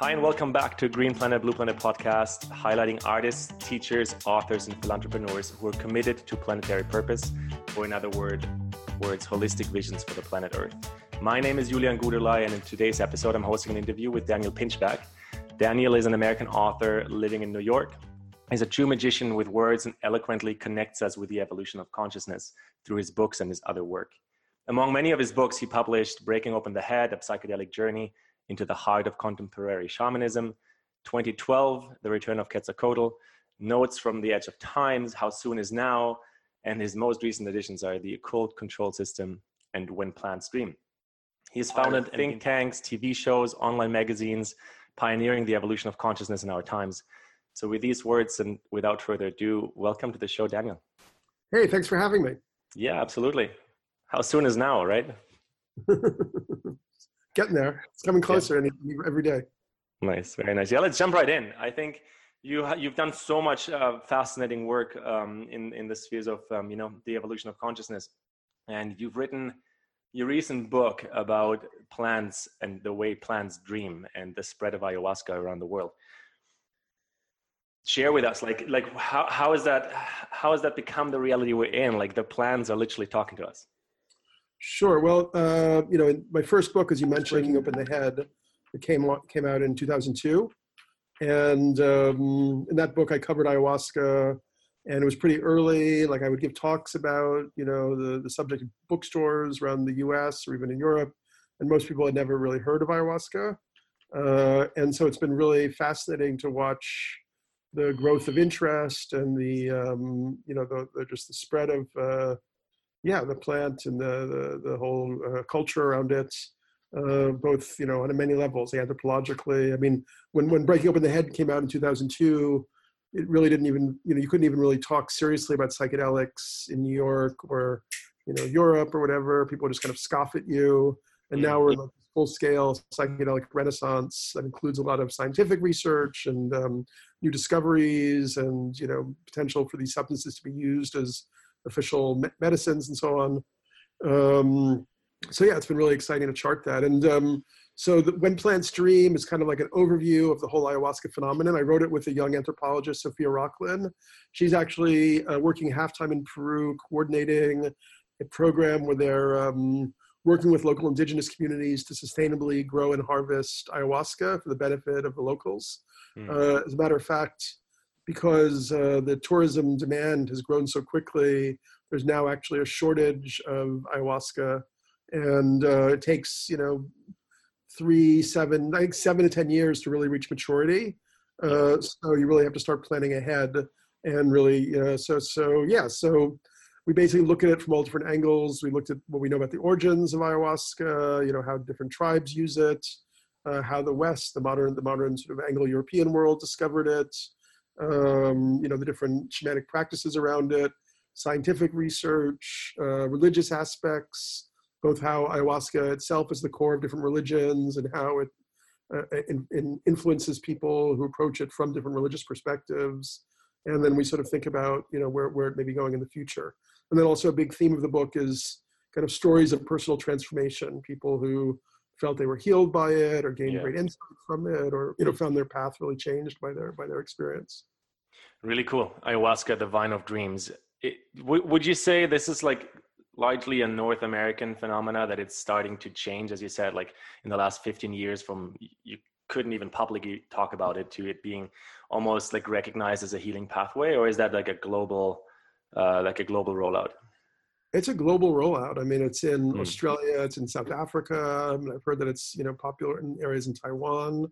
Hi, and welcome back to Green Planet Blue Planet podcast, highlighting artists, teachers, authors, and philanthropists who are committed to planetary purpose, or in other word, words, holistic visions for the planet Earth. My name is Julian Guderlei, and in today's episode, I'm hosting an interview with Daniel Pinchbeck. Daniel is an American author living in New York. He's a true magician with words and eloquently connects us with the evolution of consciousness through his books and his other work. Among many of his books, he published Breaking Open the Head, A Psychedelic Journey, into the heart of contemporary shamanism. 2012, The Return of Quetzalcoatl, Notes from the Edge of Times, How Soon is Now, and his most recent additions are The Occult Control System and When Plants Dream. He's founded think tanks, TV shows, online magazines, pioneering the evolution of consciousness in our times. So, with these words and without further ado, welcome to the show, Daniel. Hey, thanks for having me. Yeah, absolutely. How soon is now, right? getting there. It's coming closer yeah. every day. Nice, very nice. Yeah, let's jump right in. I think you you've done so much uh, fascinating work um, in in the spheres of um, you know the evolution of consciousness, and you've written your recent book about plants and the way plants dream and the spread of ayahuasca around the world. Share with us, like like how how is that how has that become the reality we're in? Like the plants are literally talking to us. Sure. Well, uh, you know, my first book, as you mentioned, Breaking Open the Head, it came came out in 2002, and um, in that book, I covered ayahuasca, and it was pretty early. Like I would give talks about, you know, the the subject of bookstores around the U.S. or even in Europe, and most people had never really heard of ayahuasca, uh, and so it's been really fascinating to watch the growth of interest and the um, you know the, the, just the spread of uh, yeah, the plant and the the, the whole uh, culture around it, uh, both you know on many levels, anthropologically. I mean, when when Breaking Open the Head came out in 2002, it really didn't even you know you couldn't even really talk seriously about psychedelics in New York or you know Europe or whatever. People just kind of scoff at you. And now we're in like full scale psychedelic renaissance that includes a lot of scientific research and um, new discoveries and you know potential for these substances to be used as official me- medicines and so on. Um, so yeah, it's been really exciting to chart that. And um, so the, When Plants Dream is kind of like an overview of the whole ayahuasca phenomenon. I wrote it with a young anthropologist, Sophia Rokhlin. She's actually uh, working half-time in Peru, coordinating a program where they're um, working with local indigenous communities to sustainably grow and harvest ayahuasca for the benefit of the locals. Mm. Uh, as a matter of fact, because uh, the tourism demand has grown so quickly, there's now actually a shortage of ayahuasca, and uh, it takes you know three, seven, I think seven to ten years to really reach maturity. Uh, so you really have to start planning ahead, and really, so so yeah, so we basically look at it from all different angles. We looked at what we know about the origins of ayahuasca, you know how different tribes use it, uh, how the West, the modern the modern sort of Anglo-European world discovered it um, you know, the different shamanic practices around it, scientific research, uh, religious aspects, both how ayahuasca itself is the core of different religions and how it uh, in, in influences people who approach it from different religious perspectives. And then we sort of think about, you know, where, where it may be going in the future. And then also a big theme of the book is kind of stories of personal transformation, people who felt they were healed by it or gained yeah. great insight from it or you know found their path really changed by their by their experience. Really cool. Ayahuasca the vine of dreams. It, w- would you say this is like largely a north american phenomena that it's starting to change as you said like in the last 15 years from you couldn't even publicly talk about it to it being almost like recognized as a healing pathway? Or is that like a global uh, like a global rollout it's a global rollout. I mean, it's in mm. Australia, it's in South Africa. I mean, I've heard that it's you know popular in areas in Taiwan,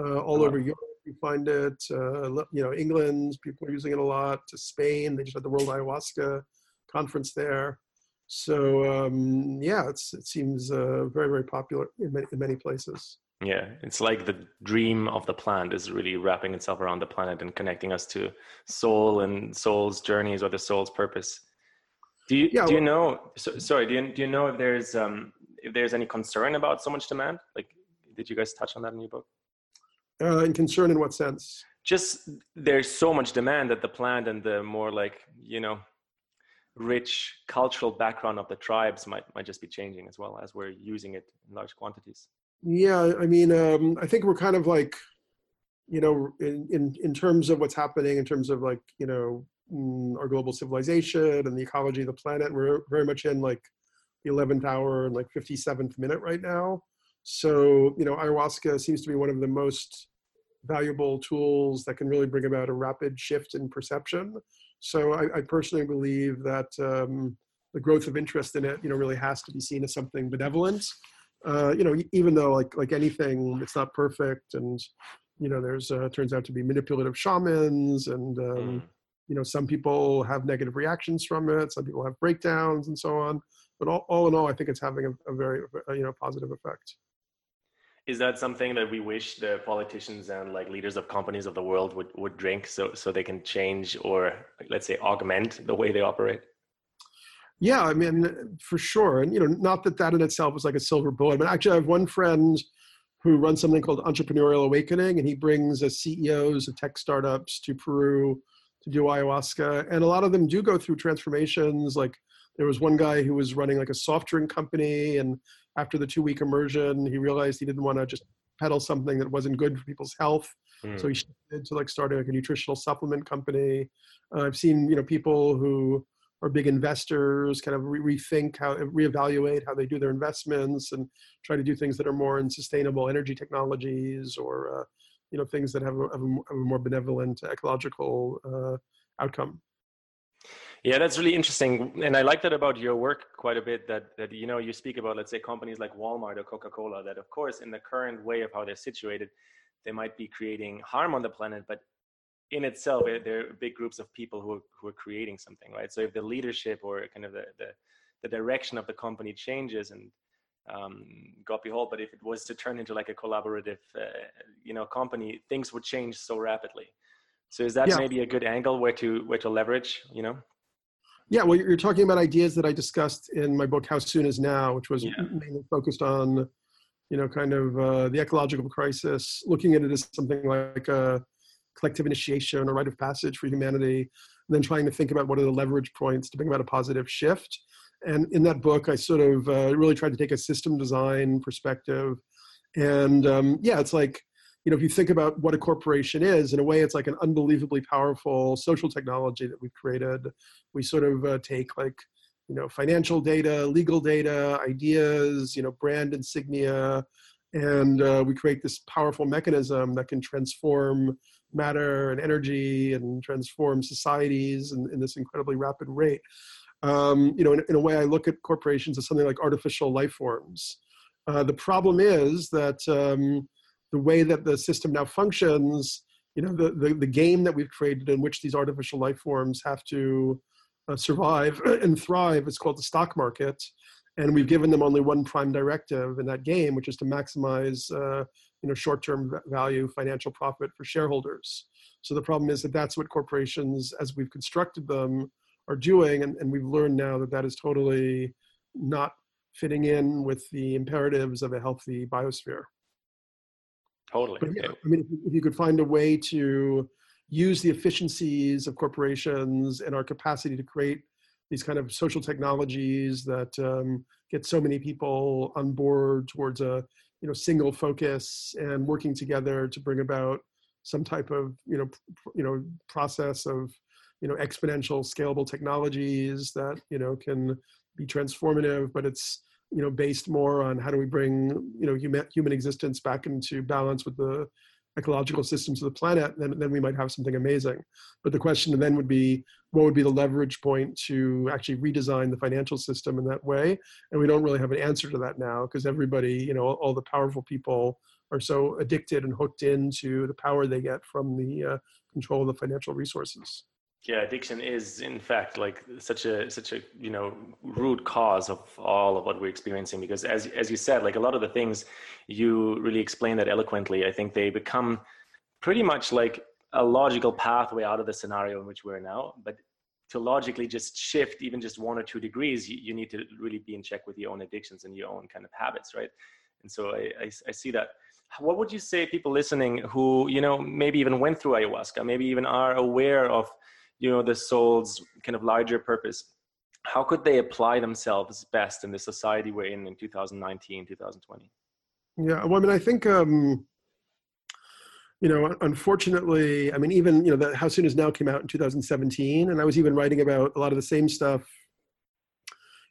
uh, all over Europe. You find it. Uh, you know, England, people are using it a lot. To Spain, they just had the World Ayahuasca conference there. So um, yeah, it's it seems uh, very very popular in many, in many places. Yeah, it's like the dream of the plant is really wrapping itself around the planet and connecting us to soul and soul's journeys or the soul's purpose. Do you yeah, do you know? So, sorry, do you do you know if there's um if there's any concern about so much demand? Like, did you guys touch on that in your book? Uh, in concern in what sense? Just there's so much demand that the plant and the more like you know rich cultural background of the tribes might might just be changing as well as we're using it in large quantities. Yeah, I mean, um, I think we're kind of like, you know, in, in in terms of what's happening, in terms of like, you know, our global civilization and the ecology of the planet, we're very much in like the 11th hour and like 57th minute right now. So, you know, ayahuasca seems to be one of the most valuable tools that can really bring about a rapid shift in perception. So I, I personally believe that um, the growth of interest in it, you know, really has to be seen as something benevolent. Uh, you know, even though like like anything, it's not perfect, and you know, there's uh, turns out to be manipulative shamans, and um, mm. You know, some people have negative reactions from it, some people have breakdowns, and so on. But all, all in all, I think it's having a, a very you know positive effect is that something that we wish the politicians and like leaders of companies of the world would, would drink so so they can change or let's say augment the way they operate yeah i mean for sure and you know not that that in itself is like a silver bullet but actually i have one friend who runs something called entrepreneurial awakening and he brings ceos of tech startups to peru to do ayahuasca and a lot of them do go through transformations like there was one guy who was running like a soft drink company and after the two week immersion, he realized he didn't want to just peddle something that wasn't good for people's health. Mm. So he shifted to like starting like a nutritional supplement company. Uh, I've seen you know people who are big investors kind of re- rethink how reevaluate how they do their investments and try to do things that are more in sustainable energy technologies or uh, you know things that have a, have a, have a more benevolent ecological uh, outcome. Yeah, that's really interesting, and I like that about your work quite a bit. That that you know you speak about, let's say, companies like Walmart or Coca Cola. That of course, in the current way of how they're situated, they might be creating harm on the planet, but in itself, they're big groups of people who are, who are creating something, right? So if the leadership or kind of the the, the direction of the company changes, and um, God behold, but if it was to turn into like a collaborative, uh, you know, company, things would change so rapidly. So is that yeah. maybe a good angle where to where to leverage, you know? Yeah, well, you're talking about ideas that I discussed in my book, How Soon Is Now, which was yeah. mainly focused on, you know, kind of uh, the ecological crisis, looking at it as something like a collective initiation, a rite of passage for humanity, and then trying to think about what are the leverage points to bring about a positive shift. And in that book, I sort of uh, really tried to take a system design perspective. And um, yeah, it's like, you know, if you think about what a corporation is, in a way, it's like an unbelievably powerful social technology that we've created. We sort of uh, take like, you know, financial data, legal data, ideas, you know, brand insignia, and uh, we create this powerful mechanism that can transform matter and energy and transform societies in, in this incredibly rapid rate. Um, you know, in, in, a way, I look at corporations as something like artificial life forms. Uh, the problem is that um, the way that the system now functions, you know, the, the, the game that we've created in which these artificial life forms have to uh, survive and thrive is called the stock market. And we've given them only one prime directive in that game, which is to maximize, uh, you know, short-term value, financial profit for shareholders. So the problem is that that's what corporations, as we've constructed them, are doing, and, and we've learned now that that is totally not fitting in with the imperatives of a healthy biosphere. Totally. But yeah, I mean, if you, if you could find a way to use the efficiencies of corporations and our capacity to create these kind of social technologies that um, get so many people on board towards a you know single focus and working together to bring about some type of you know pr- you know process of you know exponential scalable technologies that you know can be transformative but it's you know based more on how do we bring you know human, human existence back into balance with the ecological systems of the planet then, then we might have something amazing. But the question then would be what would be the leverage point to actually redesign the financial system in that way? And we don't really have an answer to that now because everybody you know all the powerful people are so addicted and hooked into the power they get from the uh, control of the financial resources yeah addiction is in fact like such a such a you know root cause of all of what we're experiencing because as as you said like a lot of the things you really explain that eloquently i think they become pretty much like a logical pathway out of the scenario in which we're now. But to logically just shift even just one or two degrees you, you need to really be in check with your own addictions and your own kind of habits right? And so I, I, I see that. What would you say people listening who you know maybe even went through ayahuasca maybe even are aware of you know the soul's kind of larger purpose how could they apply themselves best in the society we're in in 2019 2020 Yeah, well, I mean, I think um, you know, unfortunately, I mean, even you know, the How Soon Is Now came out in 2017, and I was even writing about a lot of the same stuff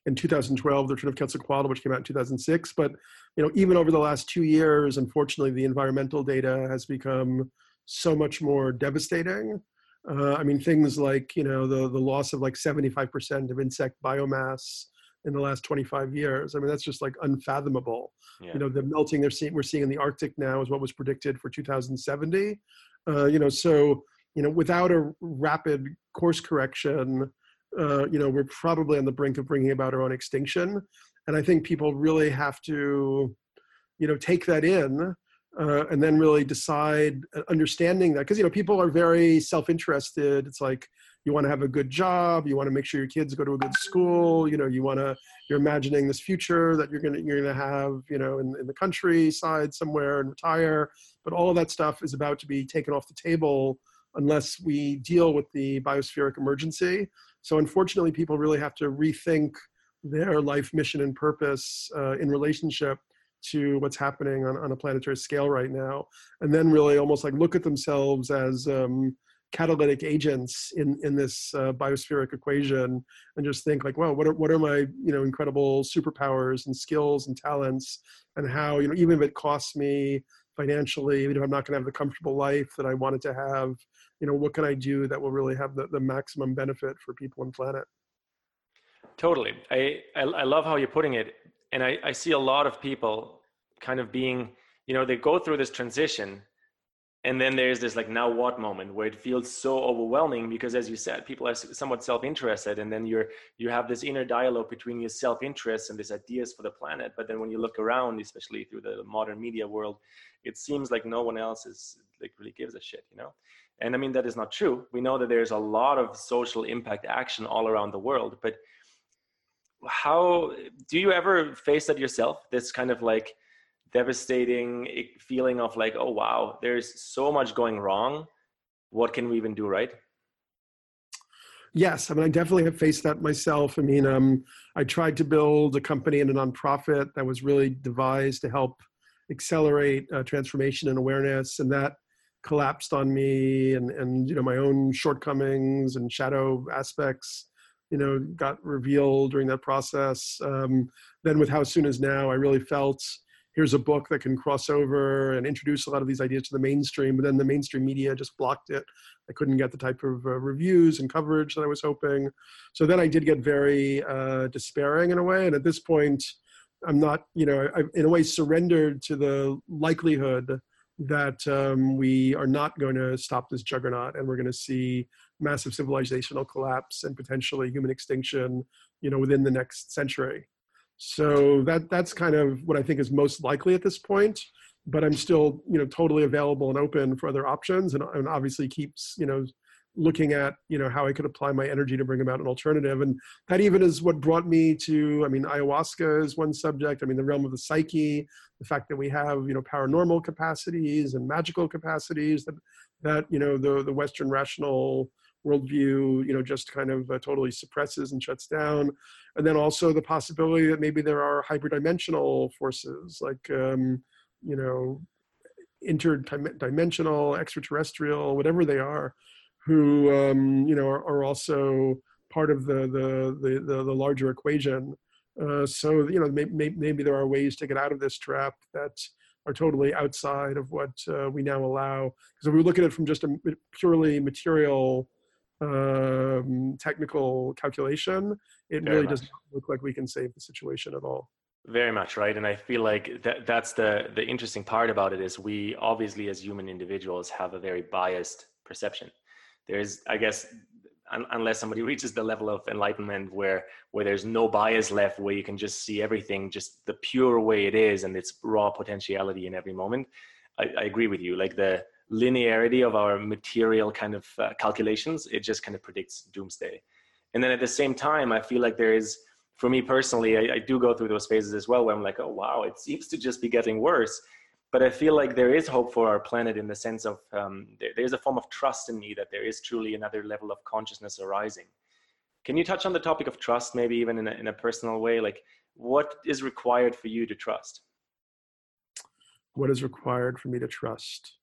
in 2012, The Return of Quetzalcoatl, which came out in 2006. But you know, even over the last two years, unfortunately, the environmental data has become so much more devastating. Uh, I mean, things like you know the the loss of like 75% of insect biomass in the last 25 years. I mean, that's just like unfathomable. Yeah. You know, the melting they're seeing, we're seeing in the Arctic now is what was predicted for 2070. Uh, you know, so you know, without a rapid course correction, uh, you know, we're probably on the brink of bringing about our own extinction. And I think people really have to, you know, take that in uh, and then really decide, uh, understanding that, because you know, people are very self-interested. It's like you want to have a good job, you want to make sure your kids go to a good school. You know, you want to, you're imagining this future that you're gonna you're gonna have, you know, in, in the countryside somewhere and retire. But all of that stuff is about to be taken off the table unless we deal with the biospheric emergency. So unfortunately, people really have to rethink their life mission and purpose uh, in relationship to what's happening on, on a planetary scale right now, and then really almost like look at themselves as um, catalytic agents in in this uh, biospheric equation, and just think like, well, what are what are my you know incredible superpowers and skills and talents, and how you know even if it costs me financially, even if I'm not going to have the comfortable life that I wanted to have, you know, what can I do that will really have the, the maximum benefit for people and planet? Totally. I, I, I love how you're putting it. And I, I see a lot of people kind of being, you know, they go through this transition and then there's this like now what moment where it feels so overwhelming because as you said people are somewhat self-interested and then you're you have this inner dialogue between your self-interest and these ideas for the planet but then when you look around especially through the modern media world it seems like no one else is like really gives a shit you know and I mean, that is not true. We know that there's a lot of social impact action all around the world, but how do you ever face that yourself? This kind of like devastating feeling of like, oh, wow, there's so much going wrong. What can we even do right? Yes, I mean, I definitely have faced that myself. I mean, um, I tried to build a company and a nonprofit that was really devised to help accelerate uh, transformation and awareness, and that collapsed on me and and you know my own shortcomings and shadow aspects you know got revealed during that process. Um, then with how soon is now i really felt here's a book that can cross over and introduce a lot of these ideas to the mainstream but then the mainstream media just blocked it. I couldn't get the type of uh, reviews and coverage that i was hoping. So then i did get very uh, despairing in a way and at this point i'm not you know i in a way surrendered to the likelihood that um, we are not going to stop this juggernaut and we're going to see massive civilizational collapse and potentially human extinction you know within the next century. So that that's kind of what i think is most likely at this point but i'm still you know totally available and open for other options and, and obviously keeps you know looking at you know how I could apply my energy to bring about an alternative, and that even is what brought me to. I mean, ayahuasca is one subject. I mean, the realm of the psyche, the fact that we have you know paranormal capacities and magical capacities that that you know the the Western rational worldview you know just kind of uh, totally suppresses and shuts down, and then also the possibility that maybe there are hyperdimensional forces like um, you know interdimensional, extraterrestrial, whatever they are, who um, you know are, are, also part of the the the, the, larger equation. Uh, so you know maybe, maybe there are ways to get out of this trap that are totally outside of what uh, we now allow. Because if we look at it from just a purely material, um, technical calculation, it Very really much. doesn't look like we can save the situation at all. Very much right, and I feel like that that's the the interesting part about it is we obviously as human individuals have a very biased perception there's i guess un- unless somebody reaches the level of enlightenment where where there's no bias left where you can just see everything just the pure way it is and its raw potentiality in every moment i, I agree with you. Like the linearity of our material kind of uh, calculations it just kind of predicts doomsday. And then at the same time i feel like there is for me personally I, I do go through those phases as well where i'm like oh wow it seems to just be getting worse but I feel like there is hope for our planet in the sense of um, there, there's a form of trust in me that there is truly another level of consciousness arising. Can you touch on the topic of trust, maybe even in a, in a personal way? Like, what is required for you to trust? what is required for me to trust?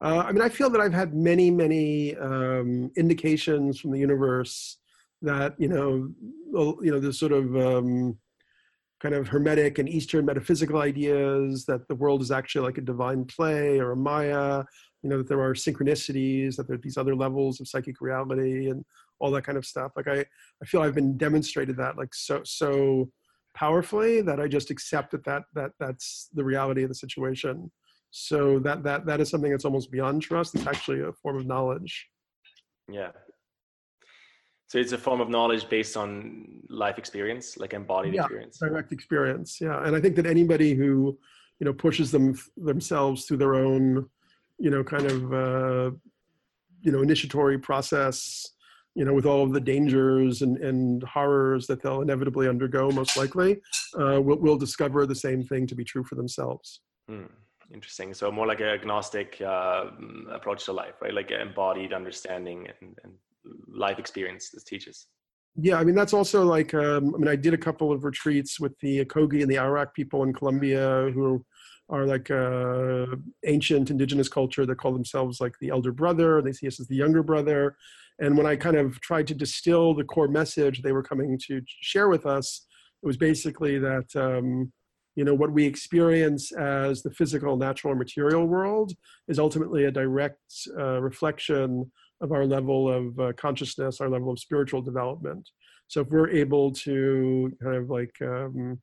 Uh, I mean, I feel that I've had many, many um, indications from the universe that you know, you know, this sort of um, kind of hermetic and Eastern metaphysical ideas that the world is actually like a divine play or a Maya. You know, that there are synchronicities, that there are these other levels of psychic reality, and all that kind of stuff. Like I, I feel I've been demonstrated that like so so powerfully that I just accept that that that that's the reality of the situation. So that that that is something that's almost beyond trust. It's actually a form of knowledge. Yeah. So it's a form of knowledge based on life experience, like embodied yeah, experience. Direct experience. Yeah. And I think that anybody who, you know, pushes them themselves through their own, you know, kind of uh, you know, initiatory process, you know, with all of the dangers and, and horrors that they'll inevitably undergo, most likely, uh, will, will discover the same thing to be true for themselves. Hmm. Interesting. So more like an agnostic uh, approach to life, right? Like embodied understanding and, and life experience as teachers? Yeah, I mean that's also like um, I mean I did a couple of retreats with the Kogi and the Arawak people in Colombia who are like uh, ancient indigenous culture that call themselves like the elder brother. They see us as the younger brother. And when I kind of tried to distill the core message they were coming to share with us, it was basically that um, you know what we experience as the physical, natural, or material world is ultimately a direct uh, reflection of our level of uh, consciousness, our level of spiritual development. So if we're able to kind of like um,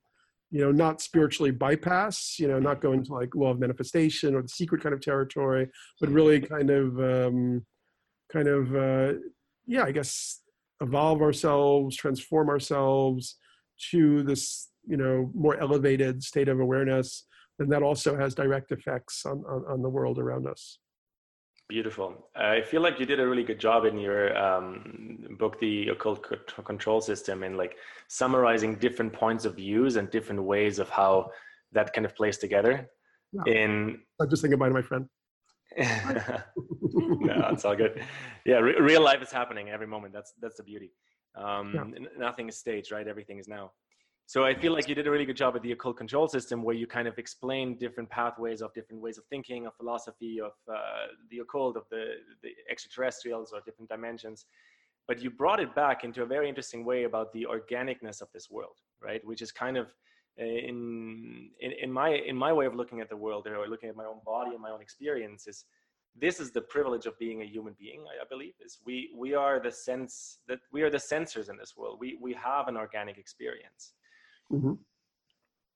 you know not spiritually bypass you know not go into like law of manifestation or the secret kind of territory but really kind of um, kind of uh, yeah i guess evolve ourselves transform ourselves to this you know more elevated state of awareness then that also has direct effects on, on, on the world around us Beautiful. I feel like you did a really good job in your um, book, The Occult Control System, in like summarizing different points of views and different ways of how that kind of plays together. Yeah. In I'm just saying thinking about my friend. no, it's all good. Yeah, re- real life is happening every moment. That's that's the beauty. Um, yeah. Nothing is staged, right? Everything is now. So I feel like you did a really good job at the occult control system, where you kind of explained different pathways of different ways of thinking, of philosophy, of uh, the occult, of the, the extraterrestrials, or different dimensions. But you brought it back into a very interesting way about the organicness of this world, right? Which is kind of uh, in, in in my in my way of looking at the world, or looking at my own body and my own experiences. This is the privilege of being a human being. I believe is we we are the sense that we are the sensors in this world. We we have an organic experience Mm-hmm.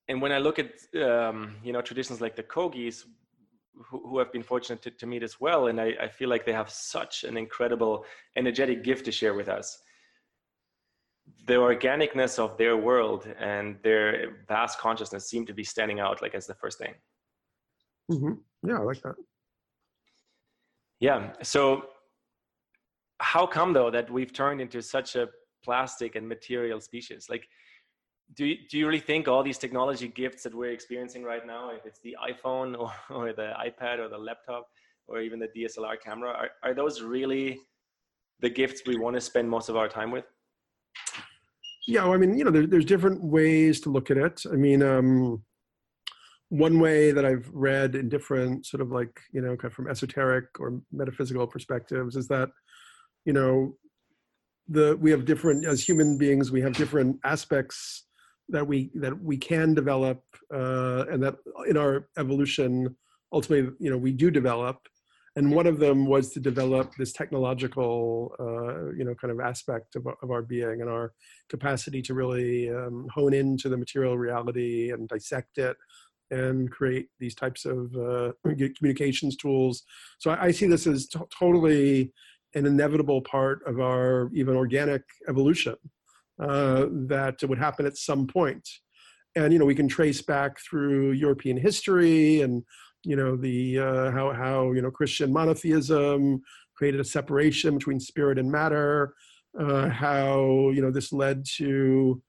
And when I look at um, you know traditions like the Kogis, who, who have been fortunate to, to, meet as well, and I, I feel like they have such an incredible energetic gift to share with us. The organicness of their world and their vast consciousness seem to be standing out like as the first thing. Mm-hmm. Yeah, I like that. Yeah. So, how come though that we've turned into such a plastic and material species? Like, do you, do you really think all these technology gifts that we're experiencing right now, if it's the iPhone or, or the iPad or the laptop or even the DSLR camera, are, are those really the gifts we want to spend most of our time with? Yeah, well, I mean, you know, there, there's different ways to look at it. I mean, um, one way that I've read in different sort of like, you know, kind of from esoteric or metaphysical perspectives is that, you know, the we have different as human beings we have different aspects that we that we can develop uh, and that in our evolution ultimately you know we do develop. And one of them was to develop this technological uh, you know kind of aspect of, of our being and our capacity to really um, hone into the material reality and dissect it and create these types of uh, communications tools. So I, I see this as t- totally an inevitable part of our even organic evolution uh, that would happen at some point. And you know, we can trace back through European history and you know the uh, how how you know Christian monotheism created a separation between spirit and matter. Uh, how you know this led to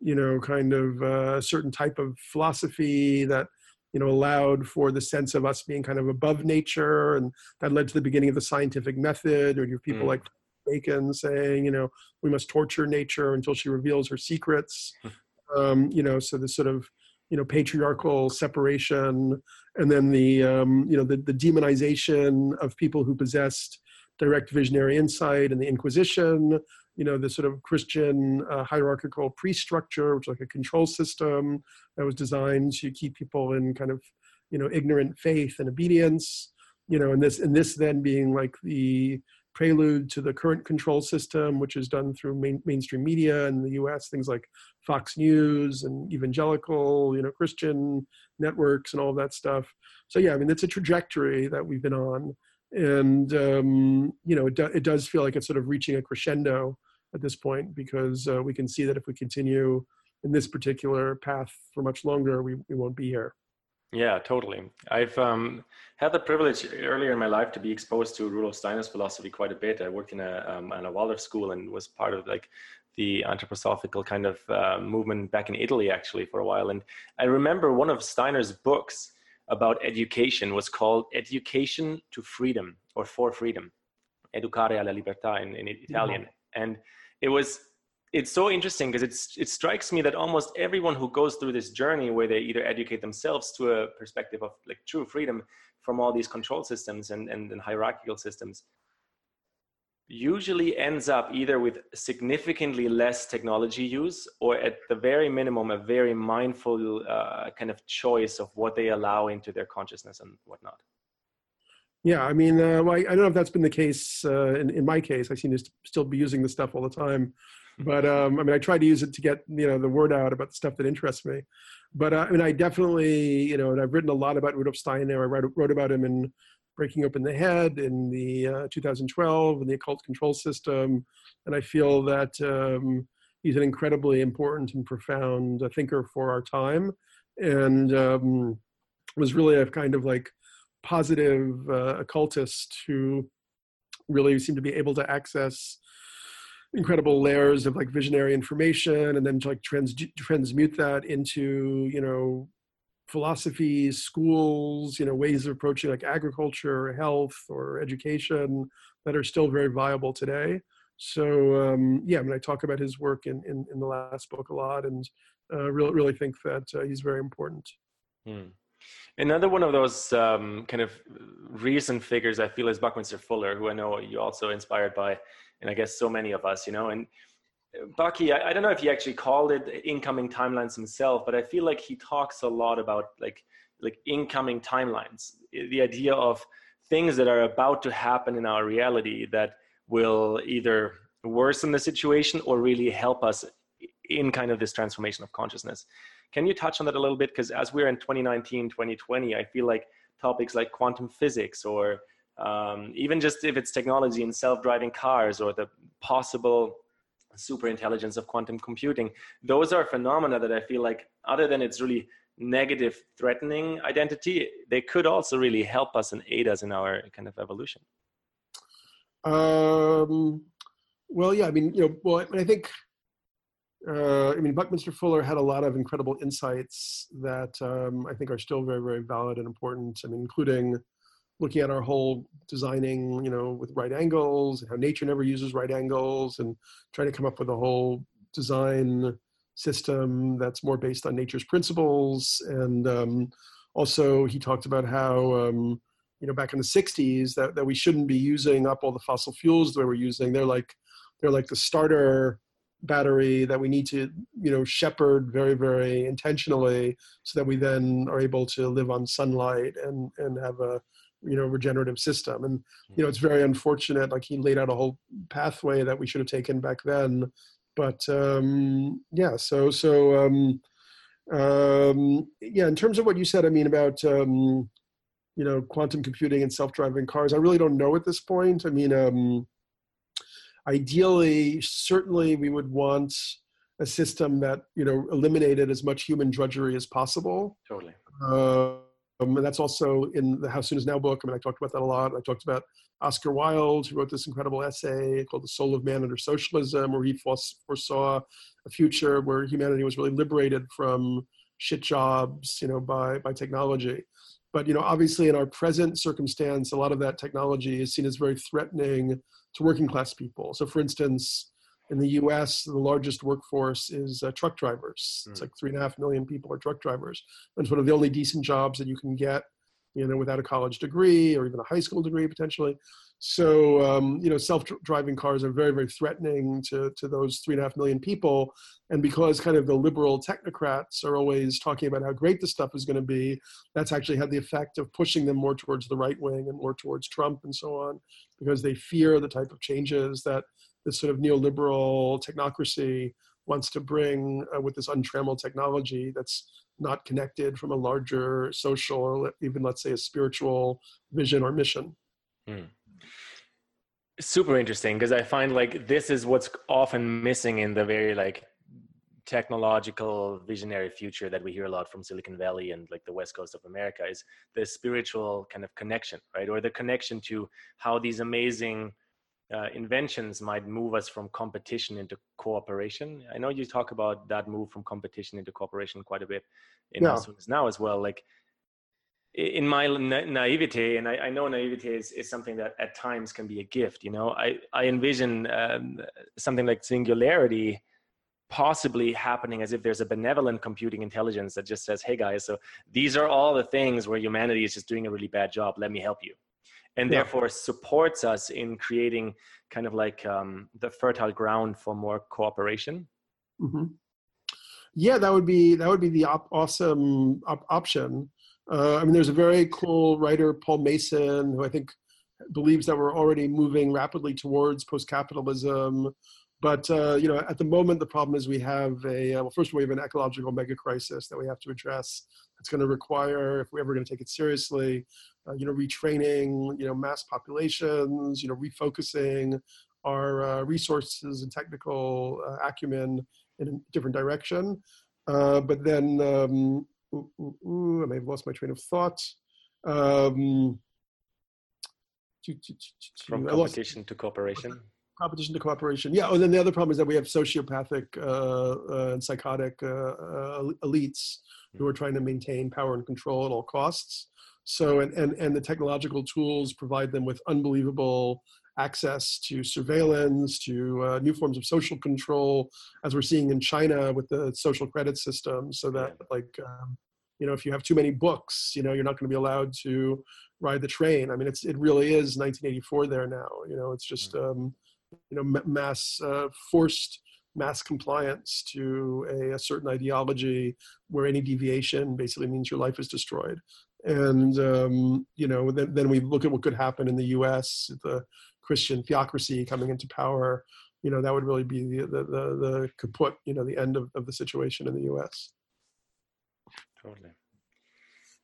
you know kind of uh, a certain type of philosophy that you know allowed for the sense of us being kind of above nature and that led to the beginning of the scientific method or you have people mm. like Bacon saying, you know, we must torture nature until she reveals her secrets. Hmm. um, you know, so the sort of you know patriarchal separation and then the um, you know the, the demonization of people who possessed direct visionary insight and the inquisition you know the sort of christian uh, hierarchical priest structure which is like a control system that was designed to keep people in kind of you know ignorant faith and obedience you know and this and this then being like the prelude to the current control system, which is done through main, mainstream media in the U.S. Things like Fox News and evangelical, you know, Christian networks and all that stuff. So yeah, I mean, it's a trajectory that we've been on, and um, you know, it, do, it does feel like it's sort of reaching a crescendo at this point because uh, we can see that if we continue in this particular path for much longer, we, we won't be here. Yeah, totally. I've um, had the privilege earlier in my life to be exposed to Rudolf Steiner's philosophy quite a bit. I worked in a, um, in a Waldorf school and was part of like the anthroposophical kind of uh, movement back in Italy actually for a while. And I remember one of Steiner's books about education was called Education to Freedom or For Freedom, Educare alla Libertà in, in Italian. Mm-hmm. And it was it's so interesting because it strikes me that almost everyone who goes through this journey where they either educate themselves to a perspective of like true freedom from all these control systems and, and, and hierarchical systems usually ends up either with significantly less technology use or at the very minimum a very mindful uh, kind of choice of what they allow into their consciousness and whatnot. Yeah i mean uh, well, I, don't know if that's been the case uh, in, in my case. I seem to still be using this stuff all the time but um, I mean, I try to use it to get you know the word out about the stuff that interests me. But uh, I mean, I definitely you know, and I've written a lot about Rudolf Steiner. I wrote, wrote about him in Breaking Open the Head in the uh, 2012 and the Occult Control System, and I feel that um, he's an incredibly important and profound uh, thinker for our time, and um, was really a kind of like positive uh, occultist who really seemed to be able to access incredible layers of like visionary information and then to like trans- transmute that into you know philosophies schools you know ways of approaching like agriculture health or education that are still very viable today. So um, yeah i mean i talk about his work in, in, in the last book a lot and uh, really really think that uh, he's very important. Hmm. Another one of those um, kind of recent figures I feel is Buckminster Fuller, who I know you also inspired by and I guess so many of us, you know. And uh, Bucky, I, I, don't know if he actually called it incoming timelines himself, but I feel like he talks a lot about like like incoming timelines, the idea of things that are about to happen in our reality that will either worsen the situation or really help us in kind of this transformation of consciousness. Can you touch on that a little bit? Because as we're in 2019, 2020, I feel like topics like quantum physics or um, even just if it's technology in self-driving cars or the possible super intelligence of quantum computing those are phenomena that i feel like other than its really negative threatening identity they could also really help us and aid us in our kind of evolution um, well yeah i mean you know well i think uh, I mean, Buckminster Fuller had a lot of incredible insights that um, I think are still very, very valid and important. I mean, including looking at our whole designing, you know, with right angles and how nature never uses right angles and trying to come up with a whole design system that's more based on nature's principles. And um, also he talked about how, um, you know, back in the 60s that, that we shouldn't be using up all the fossil fuels that we're using. They're like, they're like the starter battery that we need to, you know, shepherd very, very intentionally so that we then are able to live on sunlight and, and have a, you know regenerative system. And you know it's very unfortunate like he laid out a whole pathway that we should have taken back then. But um yeah so so um um yeah in terms of what you said i mean about um you know quantum computing and self-driving cars i really don't know at this point. I mean um ideally certainly we would want a system that you know eliminated as much human drudgery as possible. Totally. Uh, um, and that's also in the How Soon Is Now book. I mean, I talked about that a lot. I talked about Oscar Wilde, who wrote this incredible essay called The Soul of Man Under Socialism, where he foresaw a future where humanity was really liberated from shit jobs, you know, by, by technology. But, you know, obviously in our present circumstance, a lot of that technology is seen as very threatening to working class people. So for instance, in the U.S., the largest workforce is uh, truck drivers. Mm. It's like three and a half million people are truck drivers. And it's one of the only decent jobs that you can get, you know, without a college degree or even a high school degree potentially. So, um, you know, self-driving cars are very, very threatening to, to those three and a half million people. And because kind of the liberal technocrats are always talking about how great this stuff is going to be, that's actually had the effect of pushing them more towards the right wing and more towards Trump and so on, because they fear the type of changes that this sort of neoliberal technocracy wants to bring uh, with this untrammeled technology that's not connected from a larger social or even, let's say, a spiritual vision or mission. Hmm super interesting because i find like this is what's often missing in the very like technological visionary future that we hear a lot from silicon valley and like the west coast of america is the spiritual kind of connection right or the connection to how these amazing uh, inventions might move us from competition into cooperation i know you talk about that move from competition into cooperation quite a bit in yeah. now as well like in my na- naivete, and I, I, know naivete is, is something that at times can be a gift, you know, I, I envision um, something like singularity possibly happening as if there's a benevolent computing intelligence that just says, hey guys, so these are all the things where humanity is just doing a really bad job. Let me help you. And yeah. therefore supports us in creating kind of like um, the fertile ground for more cooperation. Mm-hmm. Yeah, that would be that would be the op- awesome op- option uh, I mean, there's a very cool writer, Paul Mason, who I think believes that we're already moving rapidly towards post-capitalism. But uh, you know, at the moment, the problem is we have a uh, well. First of all, we have an ecological mega crisis that we have to address. It's going to require, if we're ever going to take it seriously, uh, you know, retraining, you know, mass populations, you know, refocusing our uh, resources and technical uh, acumen in a different direction. but then um, ooh, ooh, ooh, I may have lost my train of thought. Um, From competition to cooperation. Competition to cooperation. Yeah. And then the other problem is that we have sociopathic uh, uh, and psychotic uh, uh elites who are trying to maintain power and control at all costs. So, and, and, and the technological tools provide them with unbelievable access to surveillance, to uh, new forms of social control, as we're seeing in China with the social credit system, so that like um, you know if you have too many books, you know you're not going to be allowed to ride the train. I mean, it's it really is 1984 there now. You know, it's just mm. um, you know mass uh, forced mass compliance to a, a, certain ideology where any deviation basically means your life is destroyed and um, you know then, then we look at what could happen in the us the Christian theocracy coming into power, you know, that would really be the the the, the kaput, you know, the end of, of the situation in the U.S. Totally.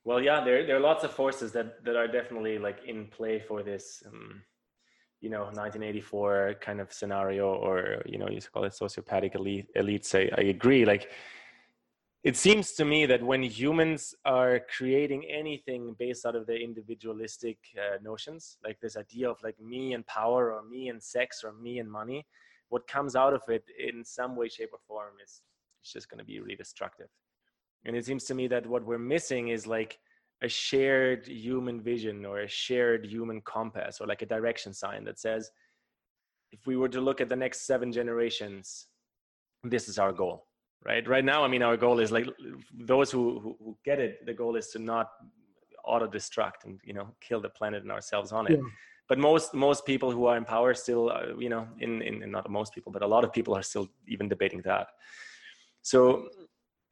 Well, yeah, there there are lots of forces that that are definitely like in play for this. Um, you know 1984 kind of scenario or you know you call it sociopathic elite elites I, I agree. Like it seems to me that when humans are creating anything based out of their individualistic uh, notions like this idea of like me and power or me and sex or me and money what comes out of it in some way shape or form is it's just going to be really destructive. And it seems to me that what we're missing is like a shared human vision or a shared human compass or like a direction sign that says if we were to look at the next seven generations this is our goal right? Right now i mean our goal is like those who, who, who get it the goal is to not auto destruct and you know kill the planet and ourselves on it. Yeah. but most most people who are in power still uh, you know in, in, in not most people but a lot of people are still even debating that. So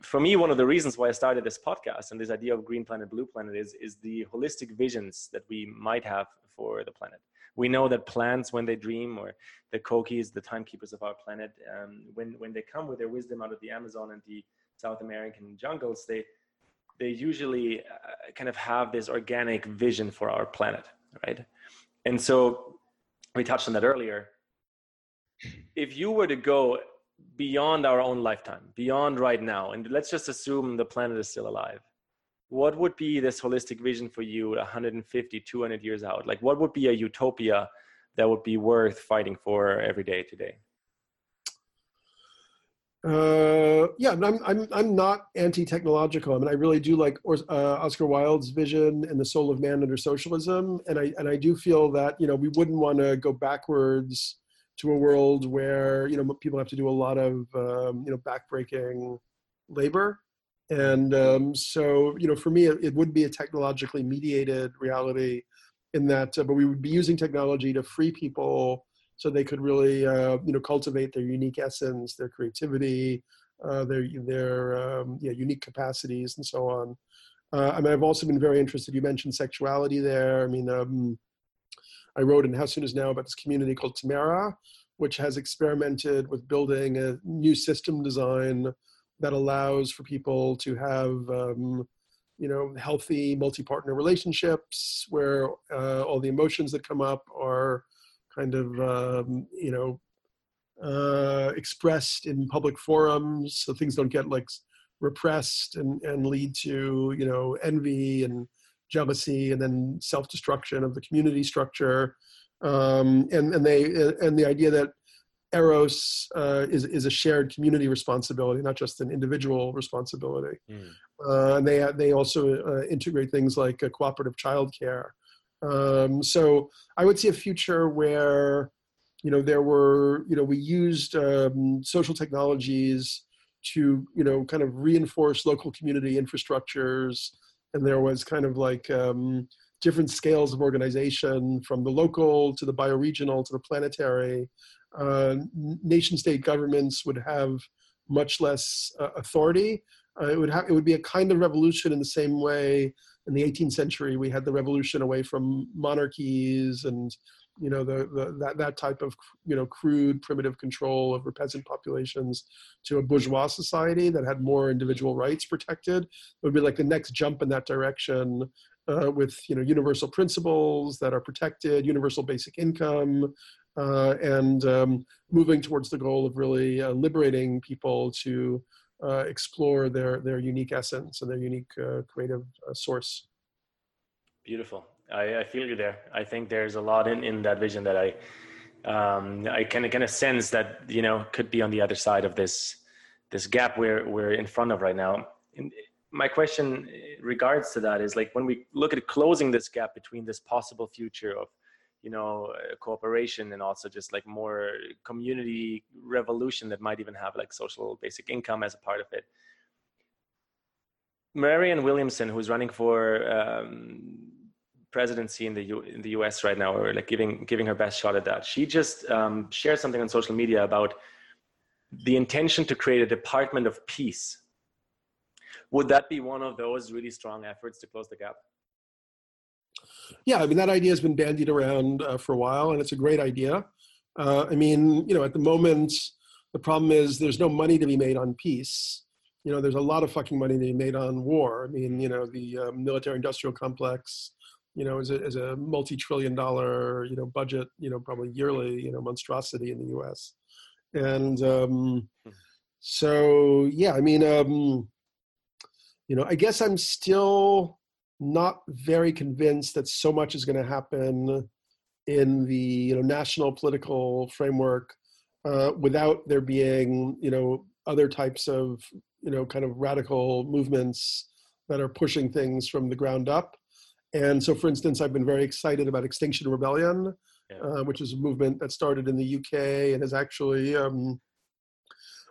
for me one of the reasons why i started this podcast and this idea of green planet blue planet is is the holistic visions that we might have for the planet we know that plants, when they dream, or the Kogis, the timekeepers of our planet, um, when when they come with their wisdom out of the Amazon and the South American jungles, they they usually uh, kind of have this organic vision for our planet, right? And so we touched on that earlier. If you were to go beyond our own lifetime, beyond right now, and let's just assume the planet is still alive, what would be this holistic vision for you 150 200 years out? Like what would be a utopia that would be worth fighting for every day today? Uh, yeah, I'm, I'm, I'm not anti-technological. I mean, I really do like uh, Oscar Wilde's vision and the soul of man under socialism, and I and I do feel that you know we wouldn't want to go backwards to a world where you know people have to do a lot of um, you know backbreaking labor and um, so you know for me it, it, would be a technologically mediated reality in that uh, but we would be using technology to free people so they could really uh, you know cultivate their unique essence their creativity uh, their their um, yeah, unique capacities and so on uh, I mean, I've also been very interested. You mentioned sexuality there. I mean, um, I wrote in How Soon Is Now about this community called Tamera, which has experimented with building a new system design that allows for people to have, um, you know, healthy multi-partner relationships where uh, all the emotions that come up are kind of, um, you know, uh, expressed in public forums, so things don't get like repressed and, and lead to, you know, envy and jealousy and then self-destruction of the community structure. Um, and and they and the idea that eros uh, is is a shared community responsibility not just an individual responsibility. Mm. uh, and they they also uh, integrate things like cooperative childcare. Um, so i would see a future where you know there were you know we used um, social technologies to you know kind of reinforce local community infrastructures and there was kind of like um, different scales of organization from the local to the bioregional to the planetary. Uh, nation state governments would have much less uh, authority. Uh, it would have it would be a kind of revolution in the same way in the 18th century we had the revolution away from monarchies and you know the, the that that type of you know crude primitive control over peasant populations to a bourgeois society that had more individual rights protected. It would be like the next jump in that direction uh, with you know universal principles that are protected universal basic income uh, and um, moving towards the goal of really uh, liberating people to uh, explore their their unique essence and their unique uh, creative uh, source. Beautiful I, I feel you there. I think there's a lot in, in that vision that I um, I of kind of sense that you know could be on the other side of this this gap we're we're in front of right now. And my question regards to that is like when we look at closing this gap between this possible future of you know cooperation and also just like more community revolution that might even have like social basic income as a part of it marianne williamson who's running for um, presidency in the U- in the US right now, or like giving giving her best shot at that. She just um, shared something on social media about the intention to create a department of peace. Would that be one of those really strong efforts to close the gap? Yeah, I mean that idea has been bandied around uh, for a while, and it's a great idea. Uh, I mean, you know, at the moment, the problem is there's no money to be made on peace. You know, there's a lot of fucking money to be made on war. I mean, you know, the uh, military-industrial complex you know, as a, as a multi-trillion dollar, you know, budget, you know, probably yearly, you know, monstrosity in the U.S. And um, hmm. so, yeah, I mean, um, you know, I guess I'm still not very convinced that so much is going to happen in the you know national political framework uh, without there being you know other types of you know kind of radical movements that are pushing things from the ground up and so, for instance, I've been very excited about Extinction Rebellion, yeah. uh, which is a movement that started in the UK and has actually, um,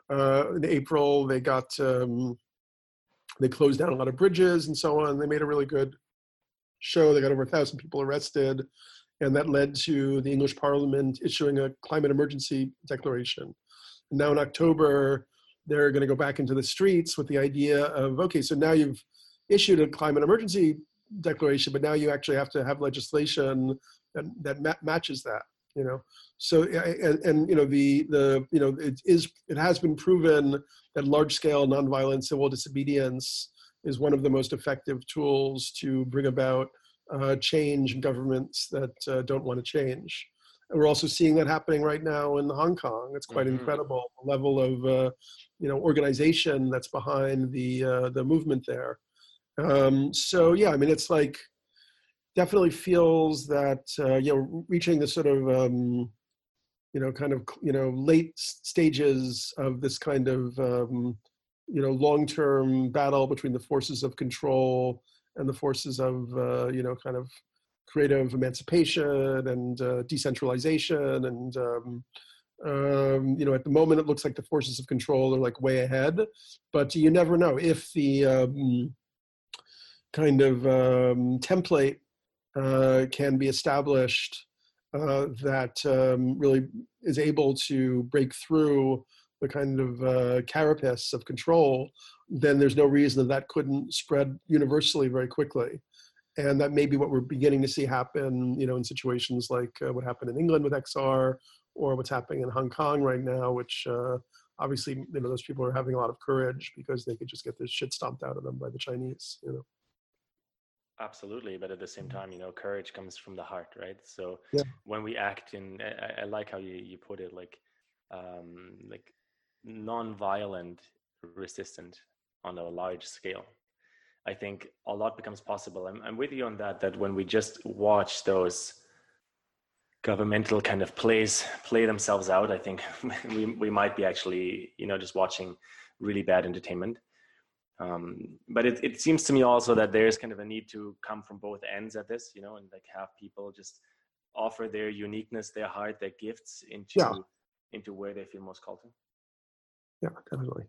uh, in April, they got, um, they closed down a lot of bridges and so on. They made a really good show. They got over a thousand people arrested. And that led to the English Parliament issuing a climate emergency declaration. And now in October, they're going to go back into the streets with the idea of okay, so now you've issued a climate emergency declaration, but now you actually have to have legislation that, that ma- matches that. You know, so and, and you know the the you know it is it has been proven that large scale nonviolent civil disobedience is one of the most effective tools to bring about uh, change in governments that uh, don't want to change. And we're also seeing that happening right now in Hong Kong. It's quite mm-hmm. incredible the level of uh, you know organization that's behind the uh, the movement there. Um, so yeah, I mean, it's like definitely feels that uh, you know reaching the sort of um, you know kind of you know late stages of this kind of um, you know long-term battle between the forces of control and the forces of uh, you know kind of creative emancipation and uh, decentralization and um, Um, you know, at the moment, it looks like the forces of control are like way ahead, but you never know if the um, kind of um, template uh, can be established uh, that um, really is able to break through the kind of uh, carapace of control, then there's no reason that that couldn't spread universally very quickly. And that may be what we're beginning to see happen, you know, in situations like uh, what happened in England with XR, or what's happening in Hong Kong right now, which uh, obviously, you know, those people are having a lot of courage because they could just get their shit stomped out of them by the Chinese, you know. Absolutely, but at the same time, you know, courage comes from the heart, right? So yeah. when we act in, I, I, like how you, you put it, like, um, like non-violent resistant on a large scale. I think a lot becomes possible. I'm, I'm with you on that. That when we just watch those governmental kind of plays play themselves out, I think we we might be actually you know just watching really bad entertainment. Um, but it, it seems to me also that there's kind of a need to come from both ends at this, you know, and like have people just offer their uniqueness, their heart, their gifts into yeah. into where they feel most called to. Yeah, definitely.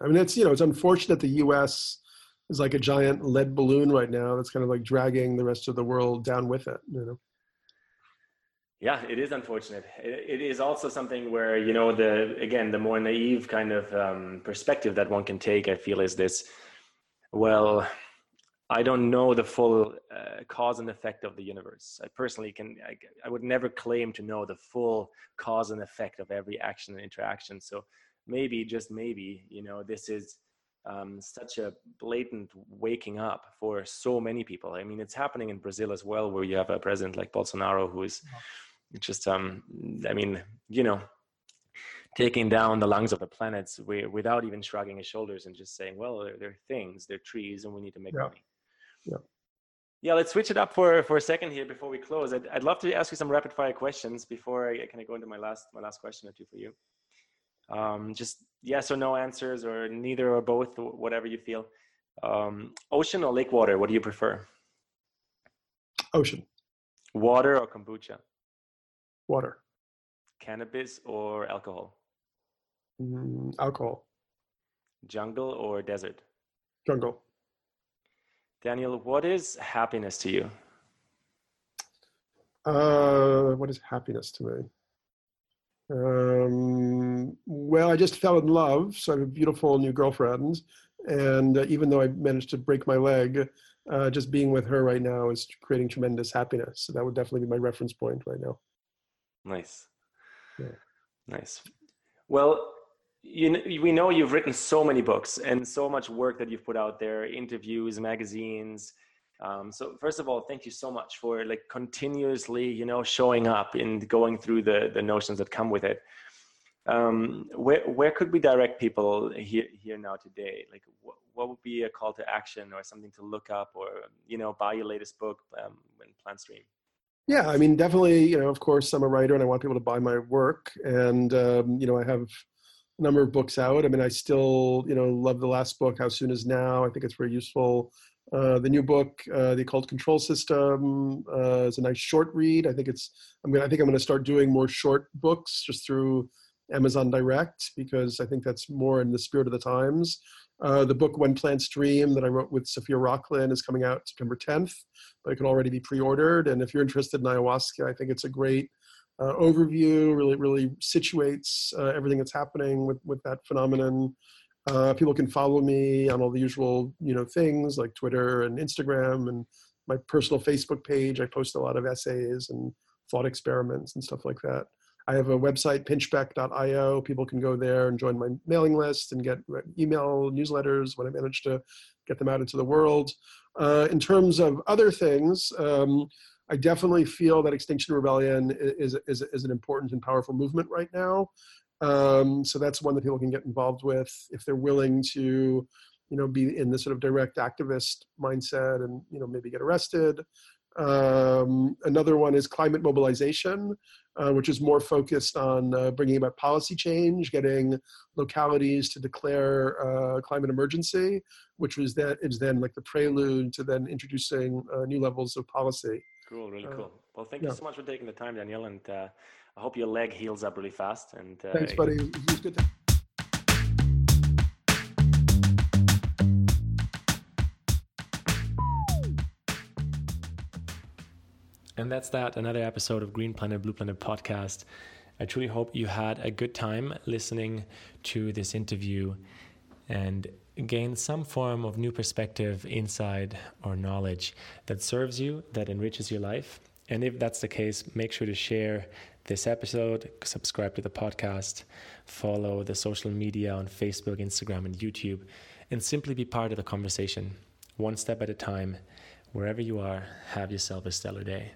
I mean, it's you know, it's unfortunate the U.S. is like a giant lead balloon right now that's kind of like dragging the rest of the world down with it. You know. Yeah, it is unfortunate. It, it is also something where you know the again the more naive kind of um, perspective that one can take. I feel is this. Well, I don't know the full uh, cause and effect of the universe. I personally can, I, I, would never claim to know the full cause and effect of every action and interaction. So maybe, just maybe, you know, this is um, such a blatant waking up for so many people. I mean, it's happening in Brazil as well, where you have a president like Bolsonaro who is just, um, I mean, you know, taking down the lungs of the planets we, without even shrugging his shoulders and just saying, well, they're, they're things, they're trees, and we need to make yeah. money. Yeah. Yeah, let's switch it up for, for a second here before we close. I'd, I'd love to ask you some rapid fire questions before I kind of go into my last my last question or two for you. Um, just yes or no answers, or neither or both, whatever you feel. Um, ocean or lake water? What do you prefer? Ocean. Water or kombucha? Water. Cannabis or alcohol? Mm, alcohol. Jungle or desert? Jungle. Daniel, what is happiness to you? Uh, what is happiness to me? Um, well, I just fell in love, so I have a beautiful new girlfriend, and uh, even though I managed to break my leg, uh, just being with her right now is creating tremendous happiness. So that would definitely be my reference point right now. Nice. Yeah. Nice. Well, you we know you've written so many books and so much work that you've put out there, interviews, magazines. Um, so first of all, thank you so much for like continuously, you know, showing up and going through the the notions that come with it. Um, where where could we direct people here here now today? Like, what, what would be a call to action or something to look up or you know buy your latest book um, when Plants Dream? Yeah, I mean, definitely. You know, of course, I'm a writer and I want people to buy my work, and um, you know, I have a number of books out. I mean, I still, you know, love the last book, How Soon Is Now. I think it's very useful. Uh, the new book, uh, The Occult Control System, uh, is a nice short read. I think it's. I mean, I think I'm going to start doing more short books just through Amazon Direct because I think that's more in the spirit of the times. Uh, the book When Plants Dream that I wrote with Sophia Rokhlin is coming out September 10th, but it can already be pre-ordered. And if you're interested in ayahuasca, I think it's a great uh, overview. Really, really situates uh, everything that's happening with with that phenomenon. Uh, people can follow me on all the usual, you know, things like Twitter and Instagram and my personal Facebook page. I post a lot of essays and thought experiments and stuff like that. I have a website, pinchbeck.io. People can go there and join my mailing list and get email newsletters when I manage to get them out into the world. Uh, in terms of other things, um, I definitely feel that Extinction Rebellion is, is, is an important and powerful movement right now. Um, so that's one that people can get involved with if they're willing to, you know, be in the sort of direct activist mindset and, you know, maybe get arrested. Um, another one is climate mobilization, uh, which is more focused on uh, bringing about policy change, getting localities to declare uh, climate emergency, which was that is then like the prelude to then introducing uh, new levels of policy. Cool, really uh, cool. Well, thank you so much for taking the time, Daniel, and uh, I hope your leg heals up really fast. And uh, thanks, buddy. It was good. To- And that's that. Another episode of Green Planet Blue Planet podcast. I truly hope you had a good time listening to this interview and gain some form of new perspective, insight, or knowledge that serves you, that enriches your life. And if that's the case, make sure to share this episode, subscribe to the podcast, follow the social media on Facebook, Instagram, and YouTube, and simply be part of the conversation. One step at a time. Wherever you are, have yourself a stellar day.